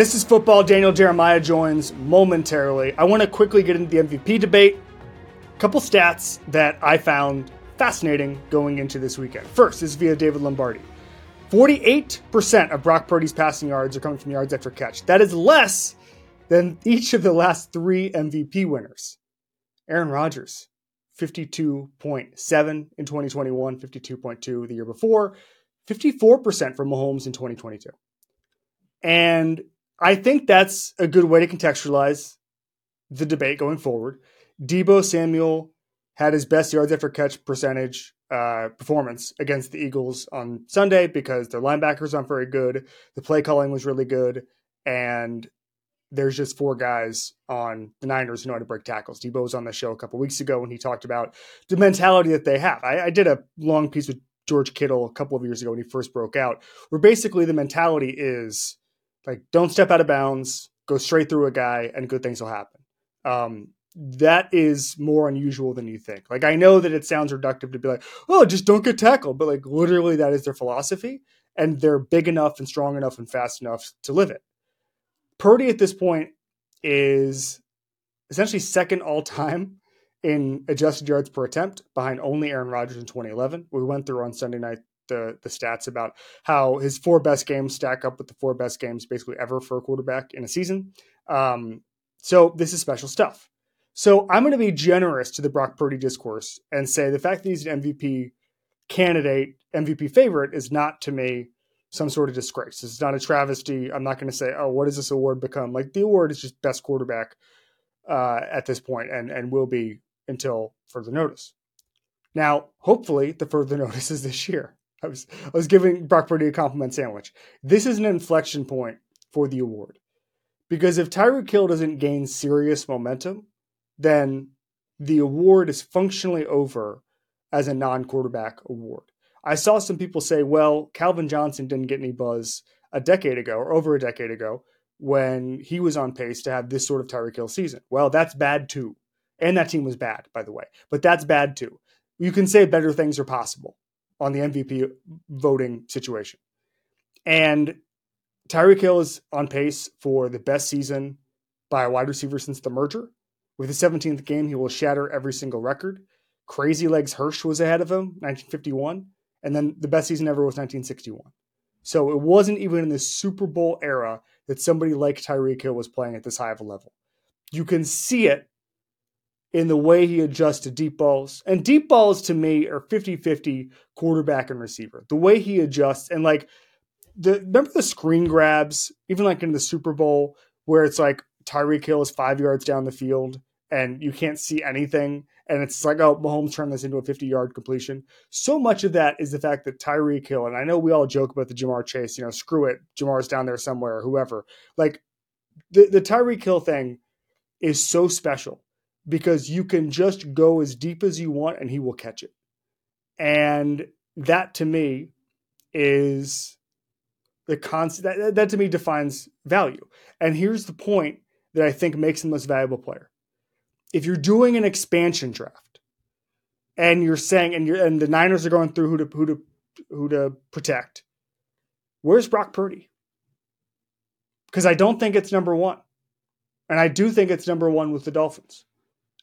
This is football. Daniel Jeremiah joins momentarily. I want to quickly get into the MVP debate. A couple stats that I found fascinating going into this weekend. First is via David Lombardi. 48% of Brock Purdy's passing yards are coming from yards after catch. That is less than each of the last three MVP winners. Aaron Rodgers, 52.7 in 2021, 52.2 the year before, 54% from Mahomes in 2022. And I think that's a good way to contextualize the debate going forward. Deebo Samuel had his best yards after catch percentage uh, performance against the Eagles on Sunday because their linebackers aren't very good. The play calling was really good, and there's just four guys on the Niners who know how to break tackles. Debo was on the show a couple weeks ago when he talked about the mentality that they have. I, I did a long piece with George Kittle a couple of years ago when he first broke out, where basically the mentality is like don't step out of bounds, go straight through a guy, and good things will happen. Um, that is more unusual than you think. Like I know that it sounds reductive to be like, oh, just don't get tackled, but like literally that is their philosophy, and they're big enough and strong enough and fast enough to live it. Purdy at this point is essentially second all time in adjusted yards per attempt behind only Aaron Rodgers in 2011. We went through on Sunday night the the stats about how his four best games stack up with the four best games basically ever for a quarterback in a season. Um, so this is special stuff. So I'm going to be generous to the Brock Purdy discourse and say the fact that he's an MVP candidate, MVP favorite, is not to me some sort of disgrace. It's not a travesty. I'm not going to say, oh, what does this award become? Like the award is just best quarterback uh, at this point and and will be until further notice. Now, hopefully, the further notice is this year. I was I was giving Brock Purdy a compliment sandwich. This is an inflection point for the award because if Tyreek Hill doesn't gain serious momentum, then the award is functionally over as a non-quarterback award. I saw some people say, "Well, Calvin Johnson didn't get any buzz a decade ago or over a decade ago when he was on pace to have this sort of Tyreek Hill season." Well, that's bad too. And that team was bad, by the way. But that's bad too. You can say better things are possible on the MVP voting situation. And Tyreek Hill is on pace for the best season by a wide receiver since the merger. With his 17th game, he will shatter every single record. Crazy Legs Hirsch was ahead of him, 1951. And then the best season ever was 1961. So it wasn't even in the Super Bowl era that somebody like Tyreek Hill was playing at this high of a level. You can see it in the way he adjusts to deep balls. And deep balls to me are 50-50 quarterback and receiver. The way he adjusts and like the remember the screen grabs, even like in the Super Bowl, where it's like Tyreek Hill is five yards down the field and you can't see anything. And it's like, oh, Mahomes turned this into a 50 yard completion. So much of that is the fact that Tyreek Hill, and I know we all joke about the Ja'Marr Chase, you know, screw it, Ja'Marr's down there somewhere, whoever. Like the, the Tyreek Hill thing is so special because you can just go as deep as you want and he will catch it. And that to me is the concept that, that to me defines value. And here's the point that I think makes him the most valuable player. If you're doing an expansion draft and you're saying and you're and the Niners are going through who to who to who to protect, where's Brock Purdy? Because I don't think it's number one. And I do think it's number one with the Dolphins.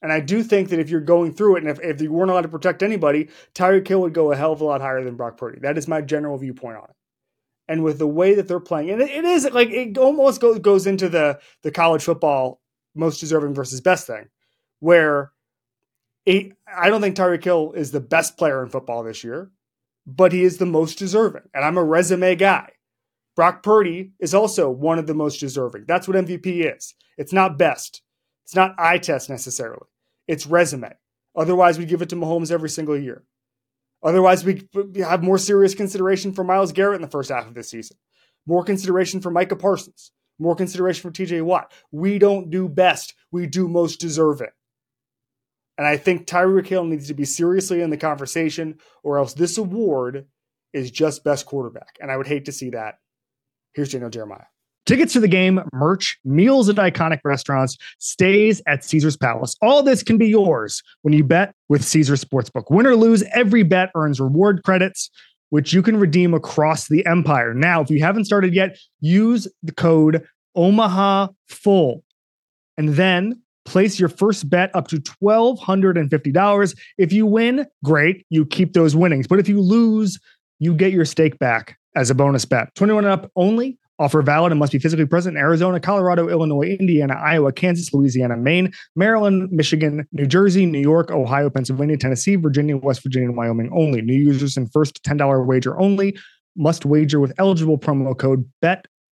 And I do think that if you're going through it, and if, if you weren't allowed to protect anybody, Tyreek Hill would go a hell of a lot higher than Brock Purdy. That is my general viewpoint on it. And with the way that they're playing, and it, it is like it almost goes, goes into the the college football most deserving versus best thing, where it, I don't think Tyreek Hill is the best player in football this year, but he is the most deserving. And I'm a resume guy. Brock Purdy is also one of the most deserving. That's what MVP is. It's not best. It's not eye test necessarily. It's resume. Otherwise, we give it to Mahomes every single year. Otherwise, we have more serious consideration for Myles Garrett in the first half of this season, more consideration for Micah Parsons, more consideration for TJ Watt. We don't do best, we do most deserving. And I think Tyreek Hill needs to be seriously in the conversation, or else this award is just best quarterback. And I would hate to see that. Here's Daniel Jeremiah. Tickets to the game, merch, meals at iconic restaurants, stays at Caesar's Palace. All this can be yours when you bet with Caesar Sportsbook. Win or lose, every bet earns reward credits, which you can redeem across the empire. Now, if you haven't started yet, use the code Omaha full. And then place your first bet up to $1,250. If you win, great, you keep those winnings. But if you lose, you get your stake back as a bonus bet. 21 and up only. Offer valid and must be physically present in Arizona, Colorado, Illinois, Indiana, Iowa, Kansas, Louisiana, Maine, Maryland, Michigan, New Jersey, New York, Ohio, Pennsylvania, Tennessee, Virginia, West Virginia, and Wyoming only. New users and first $10 wager only must wager with eligible promo code BET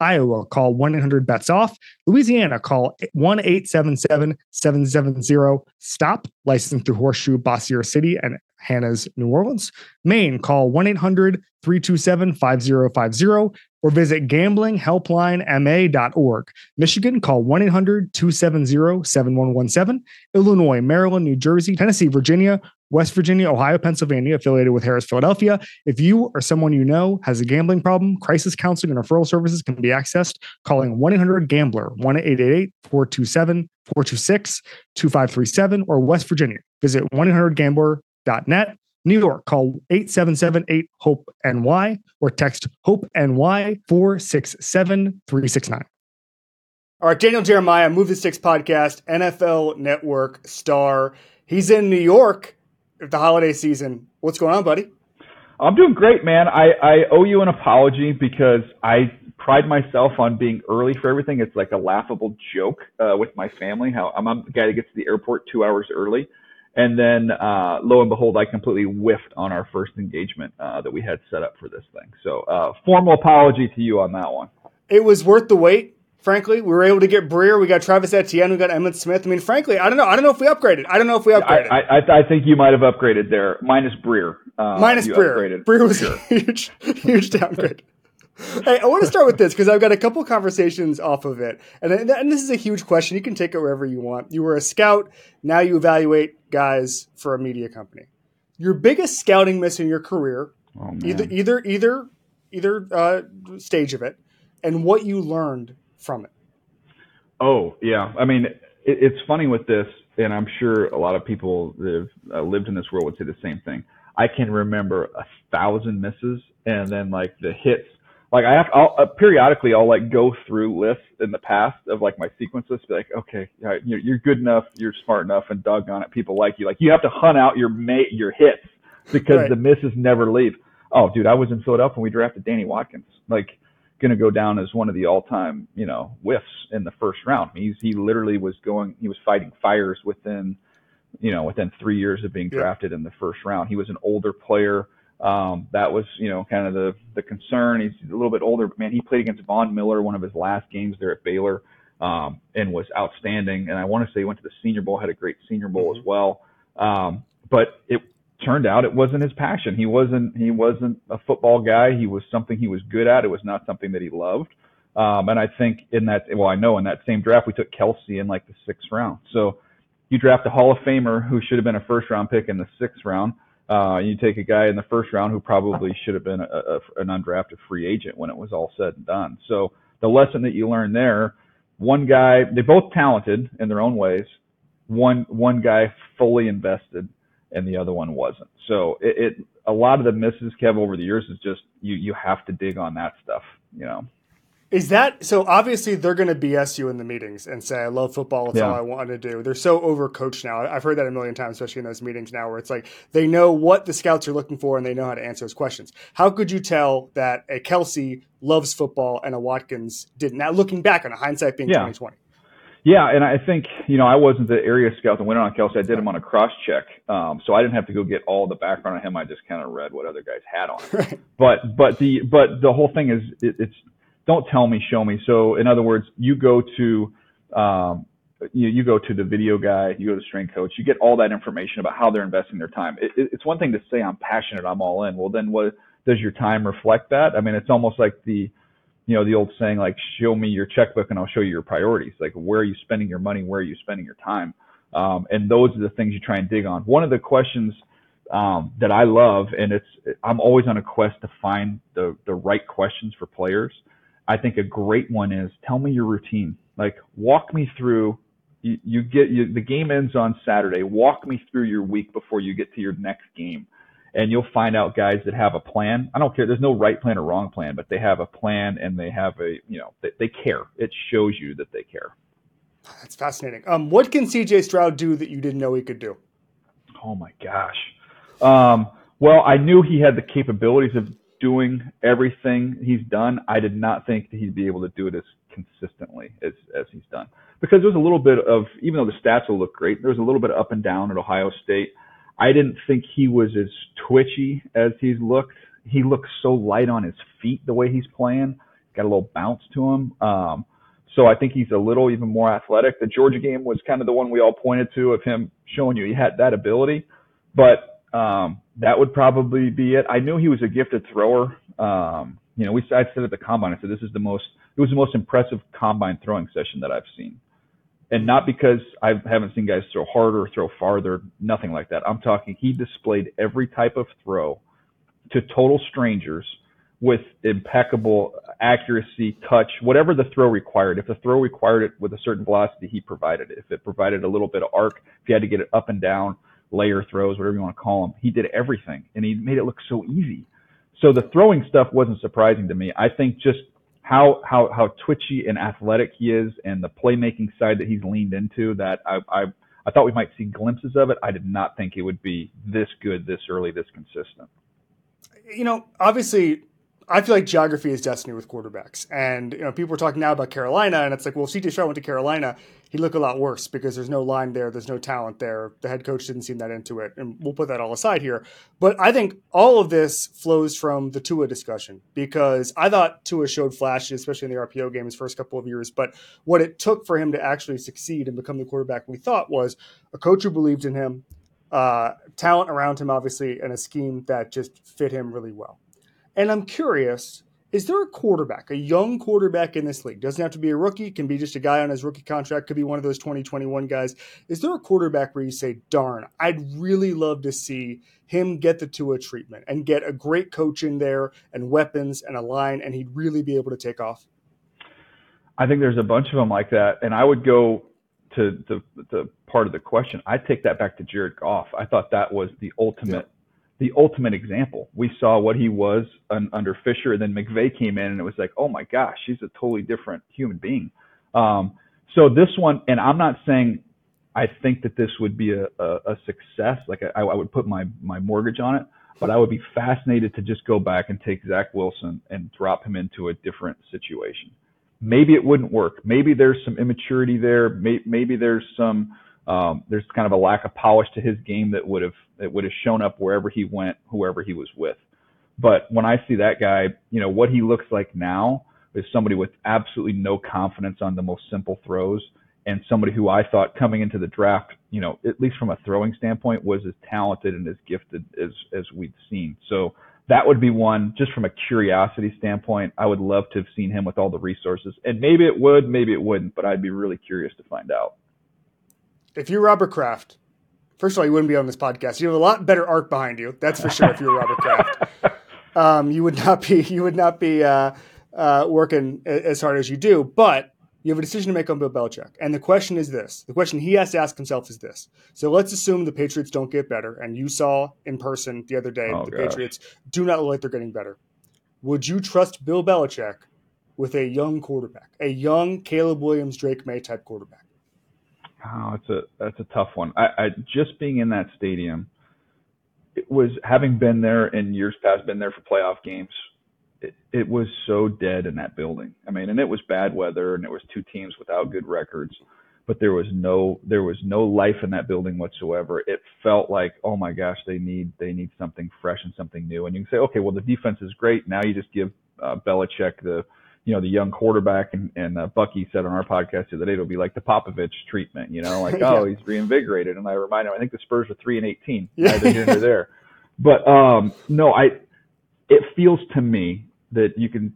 Iowa, call 1 800 bets off. Louisiana, call 1 877 770 stop, licensed through Horseshoe, Bossier City, and Harrah's New Orleans. Maine, call 1 800 327 5050 or visit gamblinghelplinema.org. Michigan, call 1 800 270 7117. Illinois, Maryland, New Jersey, Tennessee, Virginia, West Virginia, Ohio, Pennsylvania, affiliated with Harrah's Philadelphia. If you or someone you know has a gambling problem, crisis counseling and referral services can be accessed calling 1 800 Gambler, 1 888 427 426 2537, or West Virginia. Visit 1 800 Gambler.net. New York, call 877 HOPE NY or text HOPE NY 467 369. All right, Daniel Jeremiah, Move the Sticks podcast, NFL Network star. He's in New York at the holiday season. What's going on, buddy? I'm doing great, man. I, I owe you an apology because I pride myself on being early for everything. It's like a laughable joke uh, with my family. How I'm, I'm the guy that gets to the airport two hours early, and then uh, lo and behold, I completely whiffed on our first engagement uh, that we had set up for this thing. So, uh, formal apology to you on that one. It was worth the wait frankly. We were able to get Breer. We got Travis Etienne. We got Emmitt Smith. I mean, frankly, I don't know. I don't know if we upgraded. I don't know if we upgraded. I, I, I think you might have upgraded there, minus Breer. Uh, minus Breer. Upgraded. Breer was sure. a huge, huge downgrade. Hey, I want to start with this because I've got a couple conversations off of it, and, and this is a huge question. You can take it wherever you want. You were a scout. Now you evaluate guys for a media company. Your biggest scouting miss in your career, oh, either either either either uh, stage of it, and what you learned from it? Oh yeah, I mean it, it's funny with this, and I'm sure a lot of people that have uh, lived in this world would say the same thing. I can remember a thousand misses, and then like the hits. Like I have, I'll, uh, periodically I'll like go through lists in the past of like my sequences, be like, okay, you're, you're good enough, you're smart enough, and doggone it, people like you. Like you have to hunt out your mate, your hits because right. the misses never leave. Oh, dude, I was in Philadelphia when we drafted Danny Watkins. Like going to go down as one of the all-time, you know, whiffs in the first round. He's he literally was going, he was fighting fires within, you know, within three years of being drafted in the first round. He was an older player. Um, that was, you know, kind of the the concern. He's a little bit older, but man, he played against Von Miller one of his last games there at Baylor, um, and was outstanding. And I want to say he went to the Senior Bowl, had a great Senior Bowl mm-hmm. as well. Um, but it turned out it wasn't his passion. He wasn't he wasn't a football guy. He was something he was good at. It was not something that he loved. Um, and I think in that well, I know in that same draft we took Kelce in like the sixth round. So you draft a Hall of Famer who should have been a first round pick in the sixth round. Uh, you take a guy in the first round who probably should have been a, a, an undrafted free agent when it was all said and done. So the lesson that you learn there, one guy, they're both talented in their own ways. One one guy fully invested and the other one wasn't. So it, it a lot of the misses, Kev, over the years is just you you have to dig on that stuff, you know. Is that so? Obviously, they're going to BS you in the meetings and say, "I love football. It's yeah. all I want to do." They're so overcoached now. I've heard that a million times, especially in those meetings now, where it's like they know what the scouts are looking for and they know how to answer those questions. How could you tell that a Kelce loves football and a Watkins didn't? Now, looking back on a hindsight being twenty twenty. Yeah, and I think you know I wasn't the area scout that went on Kelce. I did him on a cross check, um, so I didn't have to go get all the background on him. I just kind of read what other guys had on. Him. but but the but the whole thing is it, it's don't tell me, show me. So in other words, you go to um, you, you go to the video guy, you go to the strength coach, you get all that information about how they're investing their time. It, it, it's one thing to say I'm passionate, I'm all in. Well, then what does your time reflect that? I mean, it's almost like the you know, the old saying like, show me your checkbook and I'll show you your priorities. Like, where are you spending your money? Where are you spending your time? Um, and those are the things you try and dig on. One of the questions um, that I love, and it's I'm always on a quest to find the the right questions for players. I think a great one is tell me your routine. Like walk me through. You, you get you, the game ends on Saturday. Walk me through your week before you get to your next game, and you'll find out guys that have a plan. I don't care. There's no right plan or wrong plan, but they have a plan and they have a you know they, they care. It shows you that they care. That's fascinating. Um, what can CJ Stroud do that you didn't know he could do? Oh my gosh. Um, well, I knew he had the capabilities of doing everything he's done. I did not think that he'd be able to do it as consistently as, as he's done. Because there was a little bit of, even though the stats will look great, there was a little bit up and down at Ohio State. I didn't think he was as twitchy as he's looked. He looks so light on his feet the way he's playing. Got a little bounce to him. Um, so I think he's a little even more athletic. The Georgia game was kind of the one we all pointed to of him showing you he had that ability. But um, that would probably be it. I knew he was a gifted thrower. Um, you know, we I said at the combine, I said this is the most it was the most impressive combine throwing session that I've seen. And not because I haven't seen guys throw harder throw farther, nothing like that. I'm talking he displayed every type of throw to total strangers with impeccable accuracy, touch, whatever the throw required. If the throw required it with a certain velocity, he provided it. If it provided a little bit of arc, if you had to get it up and down, layer throws, whatever you want to call them. He did everything and he made it look so easy. So the throwing stuff wasn't surprising to me. I think just how how how twitchy and athletic he is and the playmaking side that he's leaned into that I I I thought we might see glimpses of it. I did not think it would be this good this early, this consistent. You know, obviously I feel like geography is destiny with quarterbacks. And you know, people are talking now about Carolina, and it's like, well, CJ Stroud went to Carolina, he'd look a lot worse because there's no line there, there's no talent there. The head coach didn't seem that into it, and we'll put that all aside here. But I think all of this flows from the Tua discussion because I thought Tua showed flashes, especially in the RPO game his first couple of years. But what it took for him to actually succeed and become the quarterback we thought was a coach who believed in him, uh, talent around him, obviously, and a scheme that just fit him really well. And I'm curious, is there a quarterback, a young quarterback in this league? Doesn't have to be a rookie, can be just a guy on his rookie contract, could be one of those 2021 guys. Is there a quarterback where you say, darn, I'd really love to see him get the Tua treatment and get a great coach in there and weapons and a line, and he'd really be able to take off? I think there's a bunch of them like that. And I would go to the, the part of the question. I'd take that back to Jared Goff. I thought that was the ultimate the ultimate example. We saw what he was un, under Fisher, and then McVay came in, and it was like, oh my gosh, he's a totally different human being. Um, so this one, and I'm not saying I think that this would be a, a, a success. Like I, I would put my my mortgage on it, but I would be fascinated to just go back and take Zach Wilson and drop him into a different situation. Maybe it wouldn't work. Maybe there's some immaturity there. Maybe, maybe there's some um, there's kind of a lack of polish to his game that would have that would have shown up wherever he went, whoever he was with. But when I see that guy, you know what he looks like now is somebody with absolutely no confidence on the most simple throws, and somebody who I thought coming into the draft, you know, at least from a throwing standpoint, was as talented and as gifted as as we'd seen. So that would be one just from a curiosity standpoint. I would love to have seen him with all the resources, and maybe it would, maybe it wouldn't, but I'd be really curious to find out if you're Robert Kraft, first of all, you wouldn't be on this podcast. You have a lot better arc behind you, that's for sure. if you're Robert Kraft, um, you would not be you would not be uh, uh, working as hard as you do. But you have a decision to make on Bill Belichick, and the question is this: the question he has to ask himself is this. So let's assume the Patriots don't get better, and you saw in person the other day oh, the gosh. Patriots do not look like they're getting better. Would you trust Bill Belichick with a young quarterback, a young Caleb Williams, Drake Maye type quarterback? Oh, it's a that's a tough one. I, I just being in that stadium, it was having been there in years past, been there for playoff games. It, it was so dead in that building. I mean, and it was bad weather, and it was two teams without good records, but there was no there was no life in that building whatsoever. It felt like, oh my gosh, they need they need something fresh and something new. And you can say, okay, well the defense is great. Now you just give uh, Belichick the you know, the young quarterback and, and uh, Bucky said on our podcast the other day, it'll be like the Popovich treatment, you know, like, yeah. oh, he's reinvigorated. And I remind him, I think the Spurs are three and 18, yeah. neither here nor there. But, um, no, I, it feels to me that you can,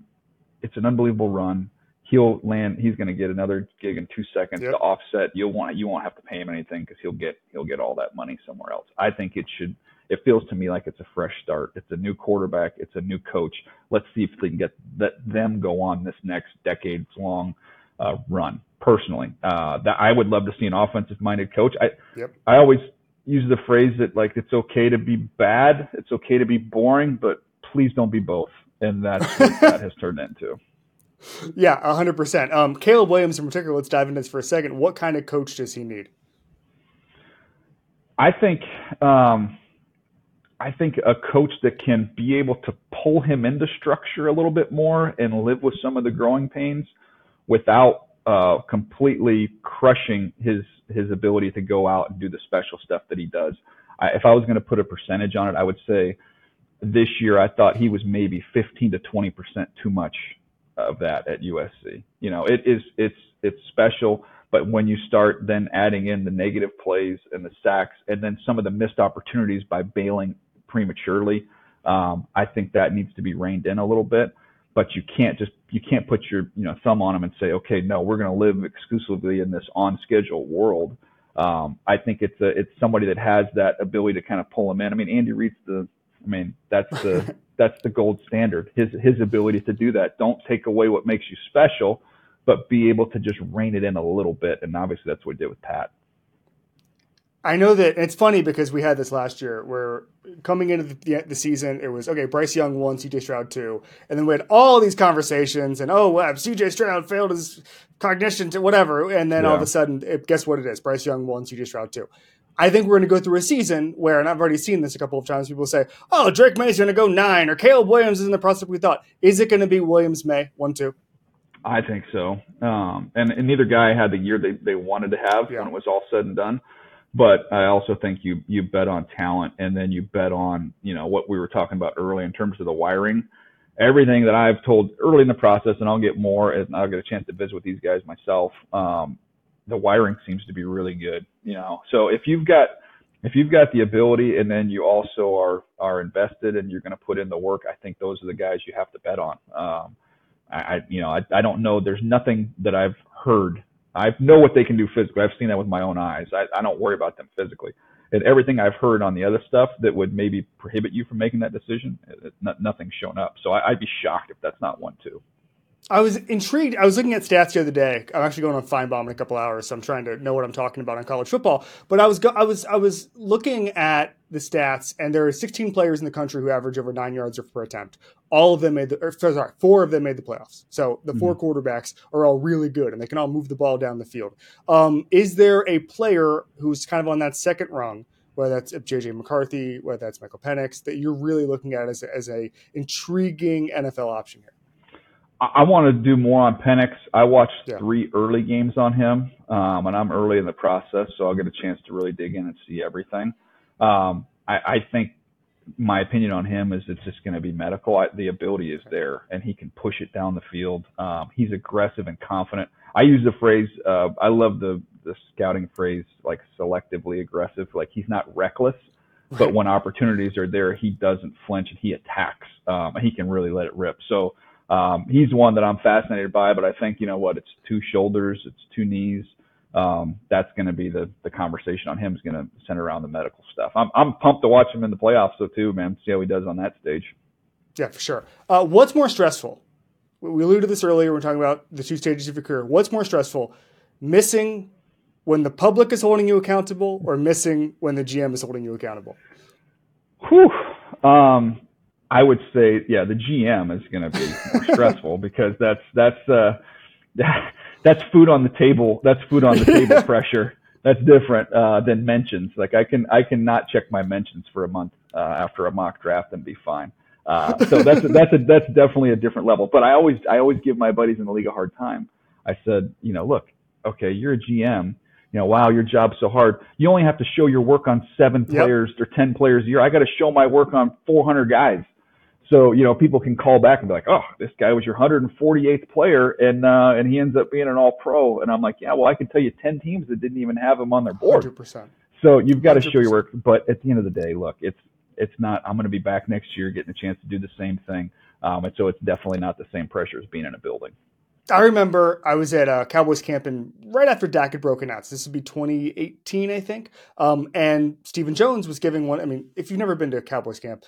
it's an unbelievable run. He'll land. He's going to get another gig in two seconds Yep. to offset. You'll want you won't have to pay him anything because he'll get he'll get all that money somewhere else. I think it should. It feels to me like it's a fresh start. It's a new quarterback. It's a new coach. Let's see if they can get let them go on this next decades long uh, run. Personally, uh, that I would love to see an offensive minded coach. I Yep. I always use the phrase that like it's okay to be bad, it's okay to be boring, but please don't be both. And that's what that has turned into. Yeah, hundred percent. Um, Caleb Williams in particular. Let's dive into this for a second. What kind of coach does he need? I think um, I think a coach that can be able to pull him into structure a little bit more and live with some of the growing pains without uh, completely crushing his his ability to go out and do the special stuff that he does. I, if I was going to put a percentage on it, I would say this year I thought he was maybe 15 to 20 percent too much of that at USC. You know, it is it's it's special, but when you start then adding in the negative plays and the sacks, and then some of the missed opportunities by bailing prematurely, um, I think that needs to be reined in a little bit. But you can't just you can't put your you know thumb on them and say, okay, no, we're going to live exclusively in this on schedule world. Um, I think it's a it's somebody that has that ability to kind of pull them in. I mean, Andy Reid's the I mean, that's the that's the gold standard. His his ability to do that. Don't take away what makes you special, but be able to just rein it in a little bit. And obviously, that's what he did with Pat. I know that it's funny because we had this last year where coming into the, the, season, it was okay, Bryce Young won, CJ Stroud two. And then we had all these conversations and, oh, wow, CJ Stroud failed his cognition to whatever. And then all of a sudden, it, guess what it is? Bryce Young won, CJ Stroud two. I think we're going to go through a season where, and I've already seen this a couple of times, people say, oh, Drake Maye's going to go nine or Caleb Williams is in the process we thought. Is it going to be Williams Maye, one, two? I think so. Um, and, and neither guy had the year they, they wanted to have Yeah. when it was all said and done. But I also think you you bet on talent, and then you bet on you know what we were talking about early in terms of the wiring. Everything that I've told early in the process, and I'll get more, and I'll get a chance to visit with these guys myself. Um, the wiring seems to be really good, you know. So if you've got if you've got the ability, and then you also are are invested, and you're going to put in the work, I think those are the guys you have to bet on. Um, I, I you know I, I don't know. There's nothing that I've heard. I know what they can do physically. I've seen that with my own eyes. I, I don't worry about them physically. And everything I've heard on the other stuff that would maybe prohibit you from making that decision, uh, it, it, not, nothing's shown up. So I, I'd be shocked if that's not one too. I was intrigued. I was looking at stats the other day. I'm actually going on Finebaum in a couple hours, so I'm trying to know what I'm talking about on college football. But I was go- I was I was looking at the stats, and there are 16 players in the country who average over nine yards per attempt. All of them made the or, sorry, four of them made the playoffs. So the 4 quarterbacks are all really good, and they can all move the ball down the field. Um, is there a player who's kind of on that second rung? Whether that's JJ McCarthy, whether that's Michael Penix, that you're really looking at as a, as a intriguing NFL option here. I, I want to do more on Penix. I watched Yeah. three early games on him, um, and I'm early in the process, so I'll get a chance to really dig in and see everything. Um, I, I think my opinion on him is it's just going to be medical. I, the ability is there, and he can push it down the field. Um, he's aggressive and confident. I use the phrase. Uh, I love the the scouting phrase, like selectively aggressive. Like he's not reckless, but when opportunities are there, he doesn't flinch and he attacks. Um, he can really let it rip. So um, he's one that I'm fascinated by. But I think you know what? It's two shoulders, it's two knees. Um, that's going to be the the conversation on him is going to center around the medical stuff. I'm I'm pumped to watch him in the playoffs though too, man. See how he does on that stage. Yeah, for sure. Uh, what's more stressful? We alluded to this earlier. We're talking about the two stages of your career. What's more stressful? Missing when the public is holding you accountable, or missing when the GM is holding you accountable? Whew. Um, I would say, yeah, the GM is going to be more stressful because that's that's uh, that's food on the table. That's food on the table pressure. That's different uh, than mentions. Like I can I cannot check my mentions for a month uh, after a mock draft and be fine. Uh, so that's a, that's a, that's definitely a different level. But I always I always give my buddies in the league a hard time. I said, you know, look, okay, you're a GM. You know, wow, your job's so hard. You only have to show your work on seven Yep. players or ten players a year. I got to show my work on 400 guys. So you know, people can call back and be like, "Oh, this guy was your 148th player, and uh, and he ends up being an All-Pro." And I'm like, "Yeah, well, I can tell you 10 teams that didn't even have him on their board." Hundred percent. So you've got to show 100%. your work. But at the end of the day, look, it's it's not. I'm going to be back next year, getting a chance to do the same thing. Um, and so it's definitely not the same pressure as being in a building. I remember I was at a Cowboys camp and right after Dak had broken out. So this would be 2018, I think. Um, and Stephen Jones was giving one. I mean, if you've never been to a Cowboys camp,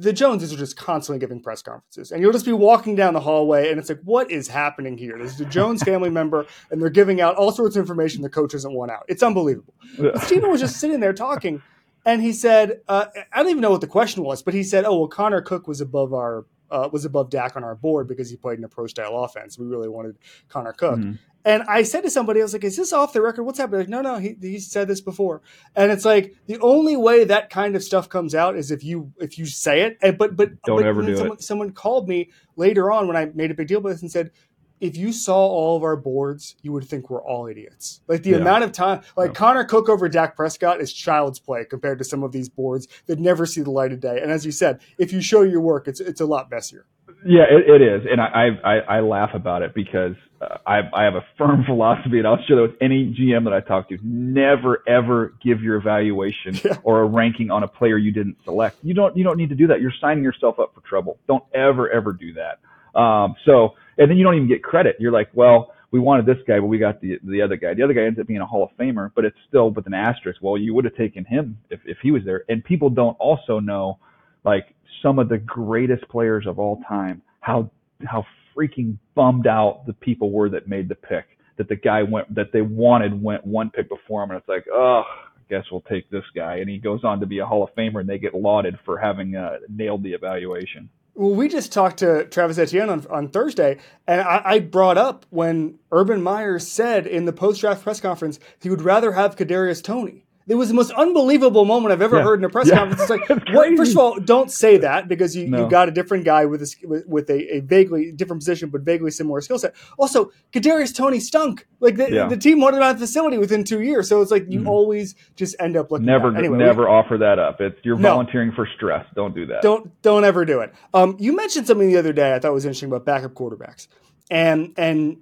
the Joneses are just constantly giving press conferences, and you'll just be walking down the hallway, and it's like, what is happening here? There's a Jones family member, and they're giving out all sorts of information the coach doesn't want out. It's unbelievable. Stephen was just sitting there talking, and he said, uh, I don't even know what the question was, but he said, "Oh well, Connor Cook was above our uh, was above Dak on our board because he played an approach style offense. We really wanted Connor Cook." Mm-hmm. And I said to somebody, I was like, "Is this off the record? What's happening?" Like, no, no, he he said this before, and it's like the only way that kind of stuff comes out is if you if you say it. And but but don't but ever do someone, it. Someone called me later on when I made a big deal about this and said, if you saw all of our boards, you would think we're all idiots. Like the yeah. amount of time, like yeah. Connor Cook over Dak Prescott is child's play compared to some of these boards that never see the light of day. And as you said, if you show your work, it's it's a lot messier. Yeah, it, it is, and I, I I laugh about it because uh, I I have a firm philosophy, and I'll share that with any GM that I talk to. Never ever give your evaluation yeah. or a ranking on a player you didn't select. You don't you don't need to do that. You're signing yourself up for trouble. Don't ever ever do that. Um, so and then you don't even get credit. You're like, well, we wanted this guy, but we got the the other guy. The other guy ends up being a Hall of Famer, but it's still with an asterisk. Well, you would have taken him if if he was there. And people don't also know like some of the greatest players of all time, how how freaking bummed out the people were that made the pick, that the guy went that they wanted went one pick before him, and it's like, oh, I guess we'll take this guy, and he goes on to be a Hall of Famer, and they get lauded for having uh, nailed the evaluation. Well, we just talked to Travis Etienne on, on Thursday, and I, I brought up when Urban Meyer said in the post draft press conference he would rather have Kadarius Toney it was the most unbelievable moment I've ever yeah. heard in a press yeah. conference. It's like, what, first of all, don't say that because you, no. you got a different guy with a, with a, a vaguely different position but vaguely similar skill set. Also, Kadarius Toney stunk. Like the, yeah. the team wanted him out of the facility within two years, so it's like you mm-hmm. always just end up looking. Never, anyway, never we, offer that up. It's you're no. volunteering for stress. Don't do that. Don't don't ever do it. Um, you mentioned something the other day I thought was interesting about backup quarterbacks, and and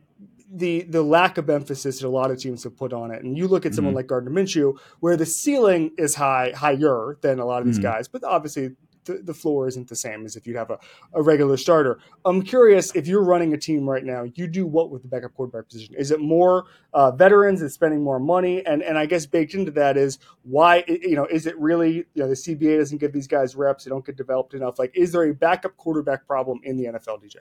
the the lack of emphasis that a lot of teams have put on it. And you look at someone mm-hmm. like Gardner Minshew, where the ceiling is high higher than a lot of these mm-hmm. guys, but obviously the, the floor isn't the same as if you'd have a, a regular starter. I'm curious if you're running a team right now, you do what with the backup quarterback position? Is it more uh, veterans and spending more money? And and I guess baked into that is why you know is it really you know the CBA doesn't give these guys reps, they don't get developed enough. Like, is there a backup quarterback problem in the NFL, DJ?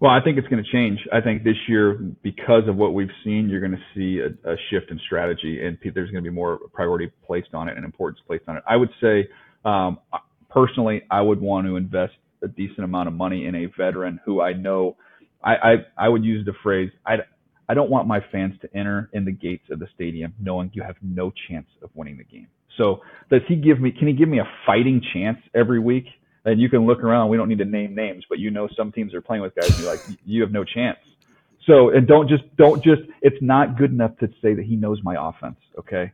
Well, I think it's going to change. I think this year, because of what we've seen, you're going to see a, a shift in strategy, and there's going to be more priority placed on it and importance placed on it. I would say, um, personally, I would want to invest a decent amount of money in a veteran who I know. I I, I would use the phrase I. I don't want my fans to enter in the gates of the stadium knowing you have no chance of winning the game. So does he give me? Can he give me a fighting chance every week? And you can look around. We don't need to name names, but you know some teams are playing with guys and you're like, you have no chance. So, and don't just, don't just, it's not good enough to say that he knows my offense. Okay.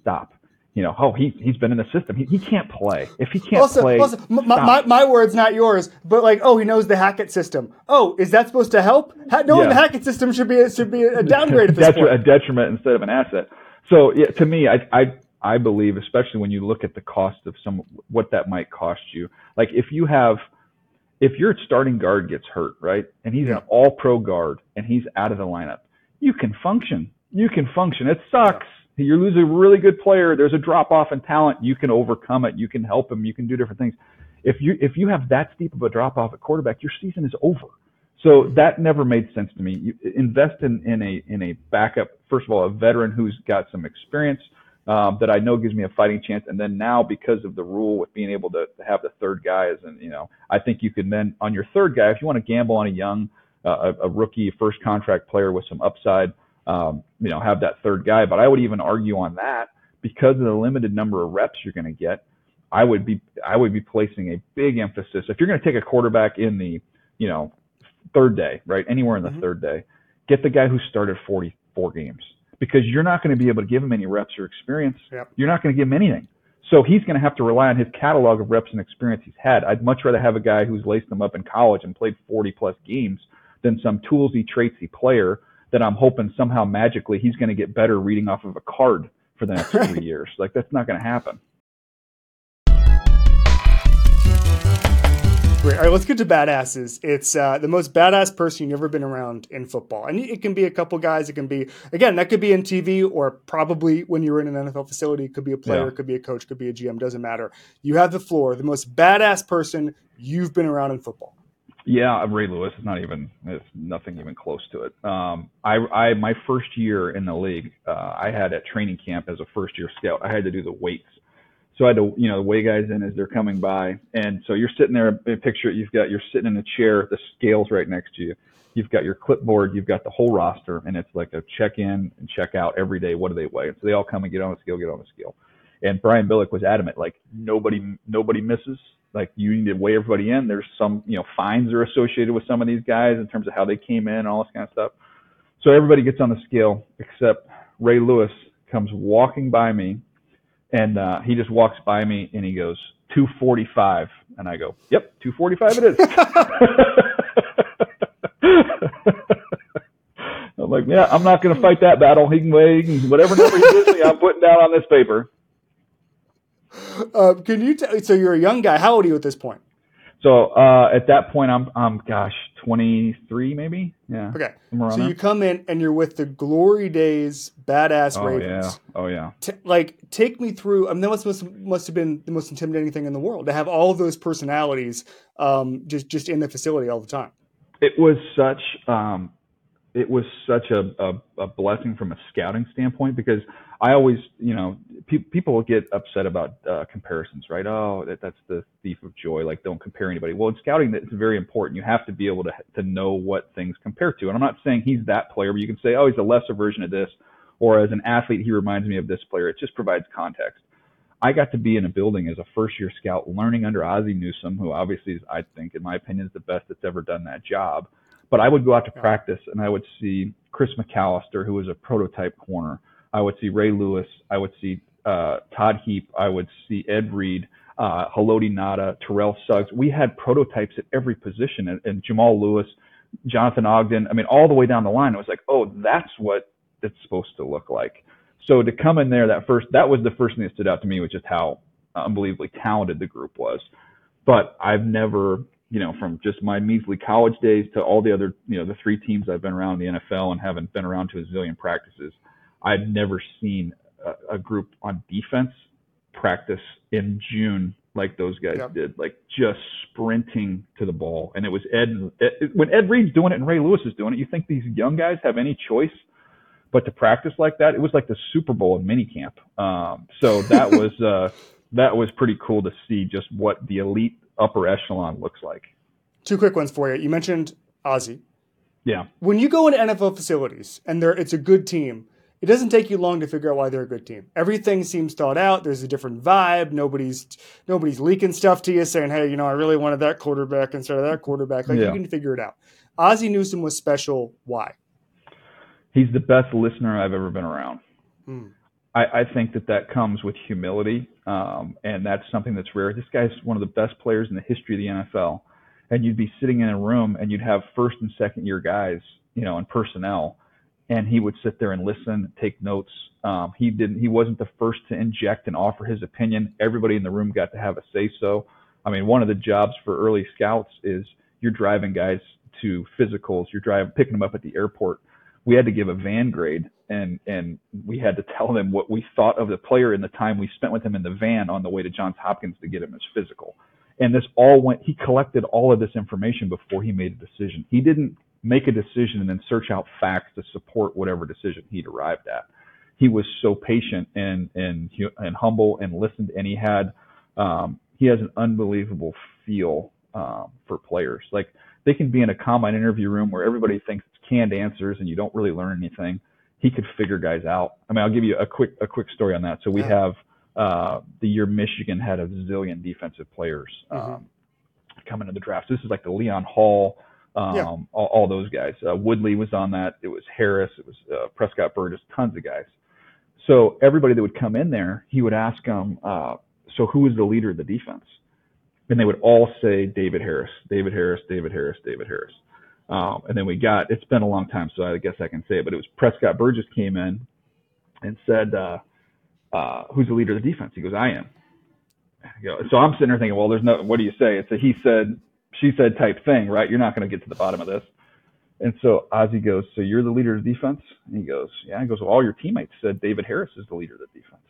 Stop. You know, oh, he, he's been in the system. He, he can't play. If he can't also, play. Also, my, my, my, words, not yours, but like, oh, he knows the Hackett system. Oh, is that supposed to help? knowing yeah. the Hackett system should be, a, should be a downgrade at this Detri- point. A detriment instead of an asset. So, yeah, to me, I, I, I believe, especially when you look at the cost of some what that might cost you. Like if you have if your starting guard gets hurt, right, and he's an all pro guard and he's out of the lineup, you can function. You can function. It sucks. You lose a really good player. There's a drop off in talent. You can overcome it. You can help him. You can do different things. If you if you have that steep of a drop off at quarterback, your season is over. So mm-hmm. that never made sense to me. You invest in, in a in a backup. First of all, a veteran who's got some experience, um, that I know gives me a fighting chance. And then now, because of the rule with being able to, to have the third guy, as and you know, I think you can then on your third guy, if you want to gamble on a young, uh, a, a rookie first contract player with some upside, um, you know, have that third guy. But I would even argue on that because of the limited number of reps you're going to get. I would be I would be placing a big emphasis if you're going to take a quarterback in the you know third day, right? Anywhere in the mm-hmm. third day, get the guy who started 44 games because you're not going to be able to give him any reps or experience. Yep. You're not going to give him anything. So he's going to have to rely on his catalog of reps and experience he's had. I'd much rather have a guy who's laced them up in college and played 40 plus games than some toolsy, traitsy player that I'm hoping somehow magically he's going to get better reading off of a card for the next three years. Like that's not going to happen. Great. All right, let's get to badasses. It's uh, the most badass person you've ever been around in football. And it can be a couple guys. It can be, again, that could be in TV or probably when you're in an NFL facility. It could be a player, Yeah. it could be a coach, could be a GM, doesn't matter. You have the floor. The most badass person you've been around in football. Yeah, Ray Lewis It's not even. It's nothing even close to it. Um, I, I, my first year in the league, uh, I had at training camp as a first year scout. I had to do the weights, so I had to, you know, weigh guys in as they're coming by, and so you're sitting there. Picture you've got you're sitting in a chair, the scales right next to you. You've got your clipboard, you've got the whole roster, and it's like a check in and check out every day. What do they weigh? And so they all come and get on the scale, get on the scale. And Brian Billick was adamant, like nobody nobody misses. Like you need to weigh everybody in. There's some, you know, fines are associated with some of these guys in terms of how they came in all this kind of stuff. So everybody gets on the scale except Ray Lewis comes walking by me, and uh, he just walks by me and he goes 245, and I go, "Yep, 245 it is." I'm like, yeah, I'm not going to fight that battle. He can he can, whatever number he gives me. I'm putting down on this paper. Uh, can you tell? So you're a young guy. How old are you at this point? So uh, at that point, I'm, I'm, gosh, 23 maybe. Yeah. Okay. somewhere around So you come in and you're with the glory days badass Oh Ravens. yeah. Oh yeah. T- like, take me through. I mean, that must, must must have been the most intimidating thing in the world to have all of those personalities um, just just in the facility all the time. It was such um, it was such a, a, a blessing from a scouting standpoint because I always, you know, pe- people get upset about uh, comparisons, right? Oh, that, that's the thief of joy. Like, don't compare anybody. Well, in scouting, it's very important. You have to be able to to know what things compare to. And I'm not saying he's that player, but you can say, oh, he's a lesser version of this, or as an athlete, he reminds me of this player. It just provides context. I got to be in a building as a first year scout, learning under Ozzie Newsome, who obviously is, I think, in my opinion, is the best that's ever done that job. But I would go out to practice and I would see Chris McAlister, who was a prototype corner. I would see Ray Lewis. I would see uh, Todd Heap. I would see Ed Reed, uh, Haloti Ngata, Terrell Suggs. We had prototypes at every position, and, and Jamal Lewis, Jonathan Ogden. I mean, all the way down the line. It was like, oh, that's what it's supposed to look like. So to come in there, that first, that was the first thing that stood out to me, was just how unbelievably talented the group was. But I've never, you know, from just my measly college days to all the other, you know, the three teams I've been around in the NFL and haven't been around to a zillion practices, I've never seen a, a group on defense practice in June like those guys Yep. did, like just sprinting to the ball. And it was Ed, Ed when Ed Reed's doing it and Ray Lewis is doing it. You think these young guys have any choice but to practice like that? It was like the Super Bowl in minicamp. Um, so that was uh, that was pretty cool to see just what the elite upper echelon looks like. Two quick ones for you. You mentioned Ozzie. Yeah. When you go into NFL facilities and they're, it's a good team, it doesn't take you long to figure out why they're a good team. Everything seems thought out. There's a different vibe. Nobody's nobody's leaking stuff to you saying, "Hey, you know, I really wanted that quarterback instead of that quarterback." Like Yeah. you can figure it out. Ozzie Newsome was special. Why? He's the best listener I've ever been around. Hmm. I, I think that that comes with humility, um, and that's something that's rare. This guy's one of the best players in the history of the NFL, and you'd be sitting in a room and you'd have first and second year guys, you know, and personnel, and he would sit there and listen, take notes. Um, he didn't. He wasn't the first to inject and offer his opinion. Everybody in the room got to have a say so. I mean, one of the jobs for early scouts is you're driving guys to physicals. You're driving, picking them up at the airport. We had to give a van grade, and and we had to tell them what we thought of the player in the time we spent with him in the van on the way to Johns Hopkins to get him his physical. And this all went. He collected all of this information before he made a decision. He didn't make a decision and then search out facts to support whatever decision he'd arrived at. He was so patient and and and humble and listened, and he had um, he has an unbelievable feel um, for players. Like they can be in a combine interview room where everybody thinks it's canned answers and you don't really learn anything. He could figure guys out. I mean, I'll give you a quick a quick story on that. So we have uh, the year Michigan had a zillion defensive players um, Mhm. coming to the draft. This is like the Leon Hall, um, Yeah. all, all those guys. Uh, Woodley was on that. It was Harris. It was uh, Prescott Burgess. Tons of guys. So everybody that would come in there, he would ask them, uh, "So who is the leader of the defense?" And they would all say David Harris, David Harris, David Harris, David Harris. Um, and then we got, it's been a long time, so I guess I can say it, but it was Prescott Burgess came in and said, uh, uh, who's the leader of the defense? He goes, I am. So I'm sitting there thinking, well, there's no, what do you say? It's a he said, she said type thing, right? You're not going to get to the bottom of this. And so Ozzie goes, so you're the leader of the defense? And he goes, yeah. He goes, well, all your teammates said David Harris is the leader of the defense.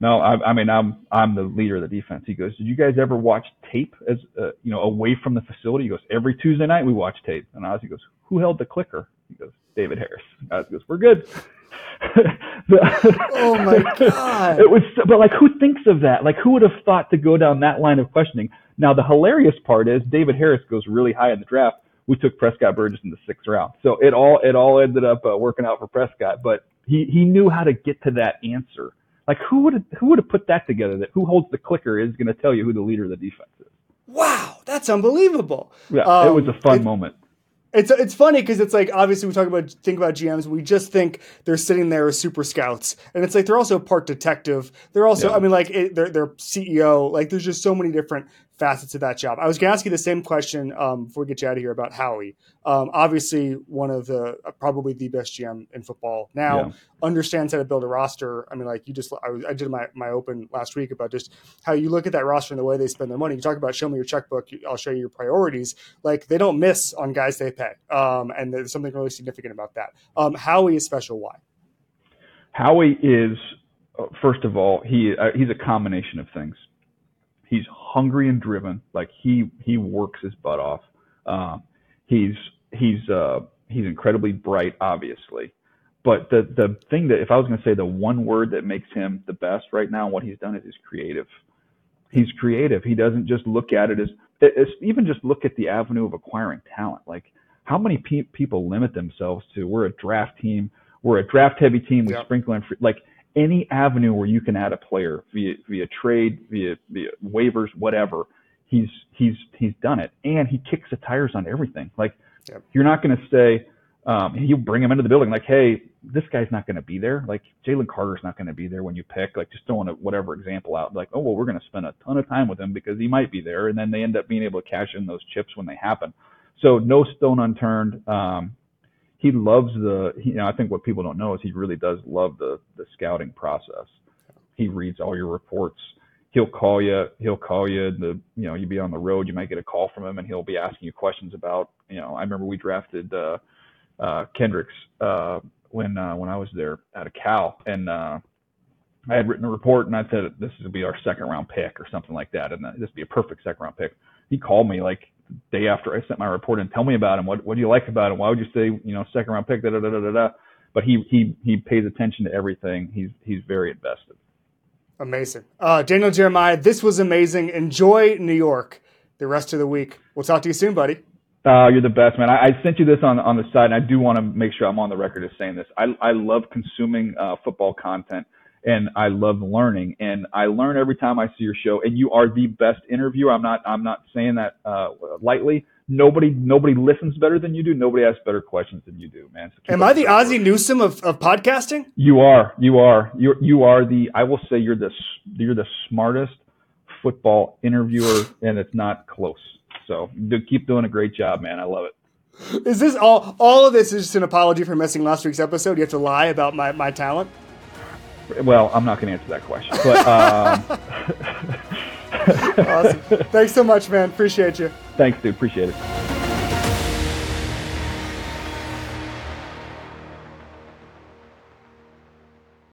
No, I, I mean, I'm I'm the leader of the defense. He goes, did you guys ever watch tape as uh, you know away from the facility? He goes, every Tuesday night we watch tape. And Ozzie goes, who held the clicker? He goes, David Harris. Ozzie goes, we're good. oh my god! It was, but like, who thinks of that? Like, who would have thought to go down that line of questioning? Now, the hilarious part is David Harris goes really high in the draft. We took Prescott Burgess in the sixth round, so it all it all ended up uh, working out for Prescott. But he he knew how to get to that answer. Like, who would have, who would have put that together? That who holds the clicker is going to tell you who the leader of the defense is. Wow, that's unbelievable. Yeah, um, it was a fun it, moment it's it's funny because it's like obviously we talk about think about GMs, we just think they're sitting there as super scouts, and it's like they're also part detective. They're also, yeah. I mean, like it, they're they're CEO. Like there's just so many different facets of that job. I was going to ask you the same question um, before we get you out of here about Howie. Um, obviously, one of the uh, probably the best GM in football now yeah. understands how to build a roster. I mean, like you just I, was, I, did my my open last week about just how you look at that roster and the way they spend their money. You talk about show me your checkbook, I'll show you your priorities. Like they don't miss on guys they pay, um, and there's something really significant about that. Um, Howie is special. Why? Howie is uh, first of all he uh, he's a combination of things he's hungry and driven. Like he he works his butt off. Um, he's he's uh, he's incredibly bright, obviously. But the the thing that if I was going to say the one word that makes him the best right now, what he's done is he's creative. He's creative. He doesn't just look at it as it's even just look at the avenue of acquiring talent. Like how many pe- people limit themselves to we're a draft team, we're a draft heavy team, we yep. sprinkle in free, like any avenue where you can add a player via via trade, via via waivers, whatever. He's he's he's done it, and he kicks the tires on everything. Like yep. you're not going to say um, you bring him into the building like, hey, this guy's not going to be there. Like Jalen Carter's not going to be there when you pick. Like just throwing a whatever example out. Like oh well, we're going to spend a ton of time with him because he might be there, and then they end up being able to cash in those chips when they happen. So no stone unturned. Um, he loves the you know I think what people don't know is he really does love the the scouting process. He reads all your reports. He'll call you. He'll call you. The you know you be on the road. You might get a call from him, and he'll be asking you questions about you know. I remember we drafted uh, uh, Kendricks uh, when uh, when I was there of Cal, and uh, I had written a report, and I said this would be our second round pick or something like that, and this would be a perfect second round pick. He called me like day after I sent my report and tell me about him. What what do you like about him? Why would you say you know second round pick? Da da da da da. But he he he pays attention to everything. He's he's very invested. Amazing, uh, Daniel Jeremiah. This was amazing. Enjoy New York the rest of the week. We'll talk to you soon, buddy. Uh, you're the best, man. I, I, sent you this on on the side, and I do want to make sure I'm on the record as saying this. I I love consuming uh, football content and I love learning. And I learn every time I see your show. And you are the best interviewer. I'm not I'm not saying that uh, lightly. Nobody nobody listens better than you do. Nobody asks better questions than you do, man. So Am I the Ozzie Newsome of, of podcasting? You are. You are. You you are the. I will say you're the you're the smartest football interviewer, and it's not close. So do, keep doing a great job, man. I love it. Is this all? All of this is just an apology for missing last week's episode. You have to lie about my my talent. Well, I'm not going to answer that question. But um... awesome. Thanks so much, man. Appreciate you. Thanks, dude. Appreciate it.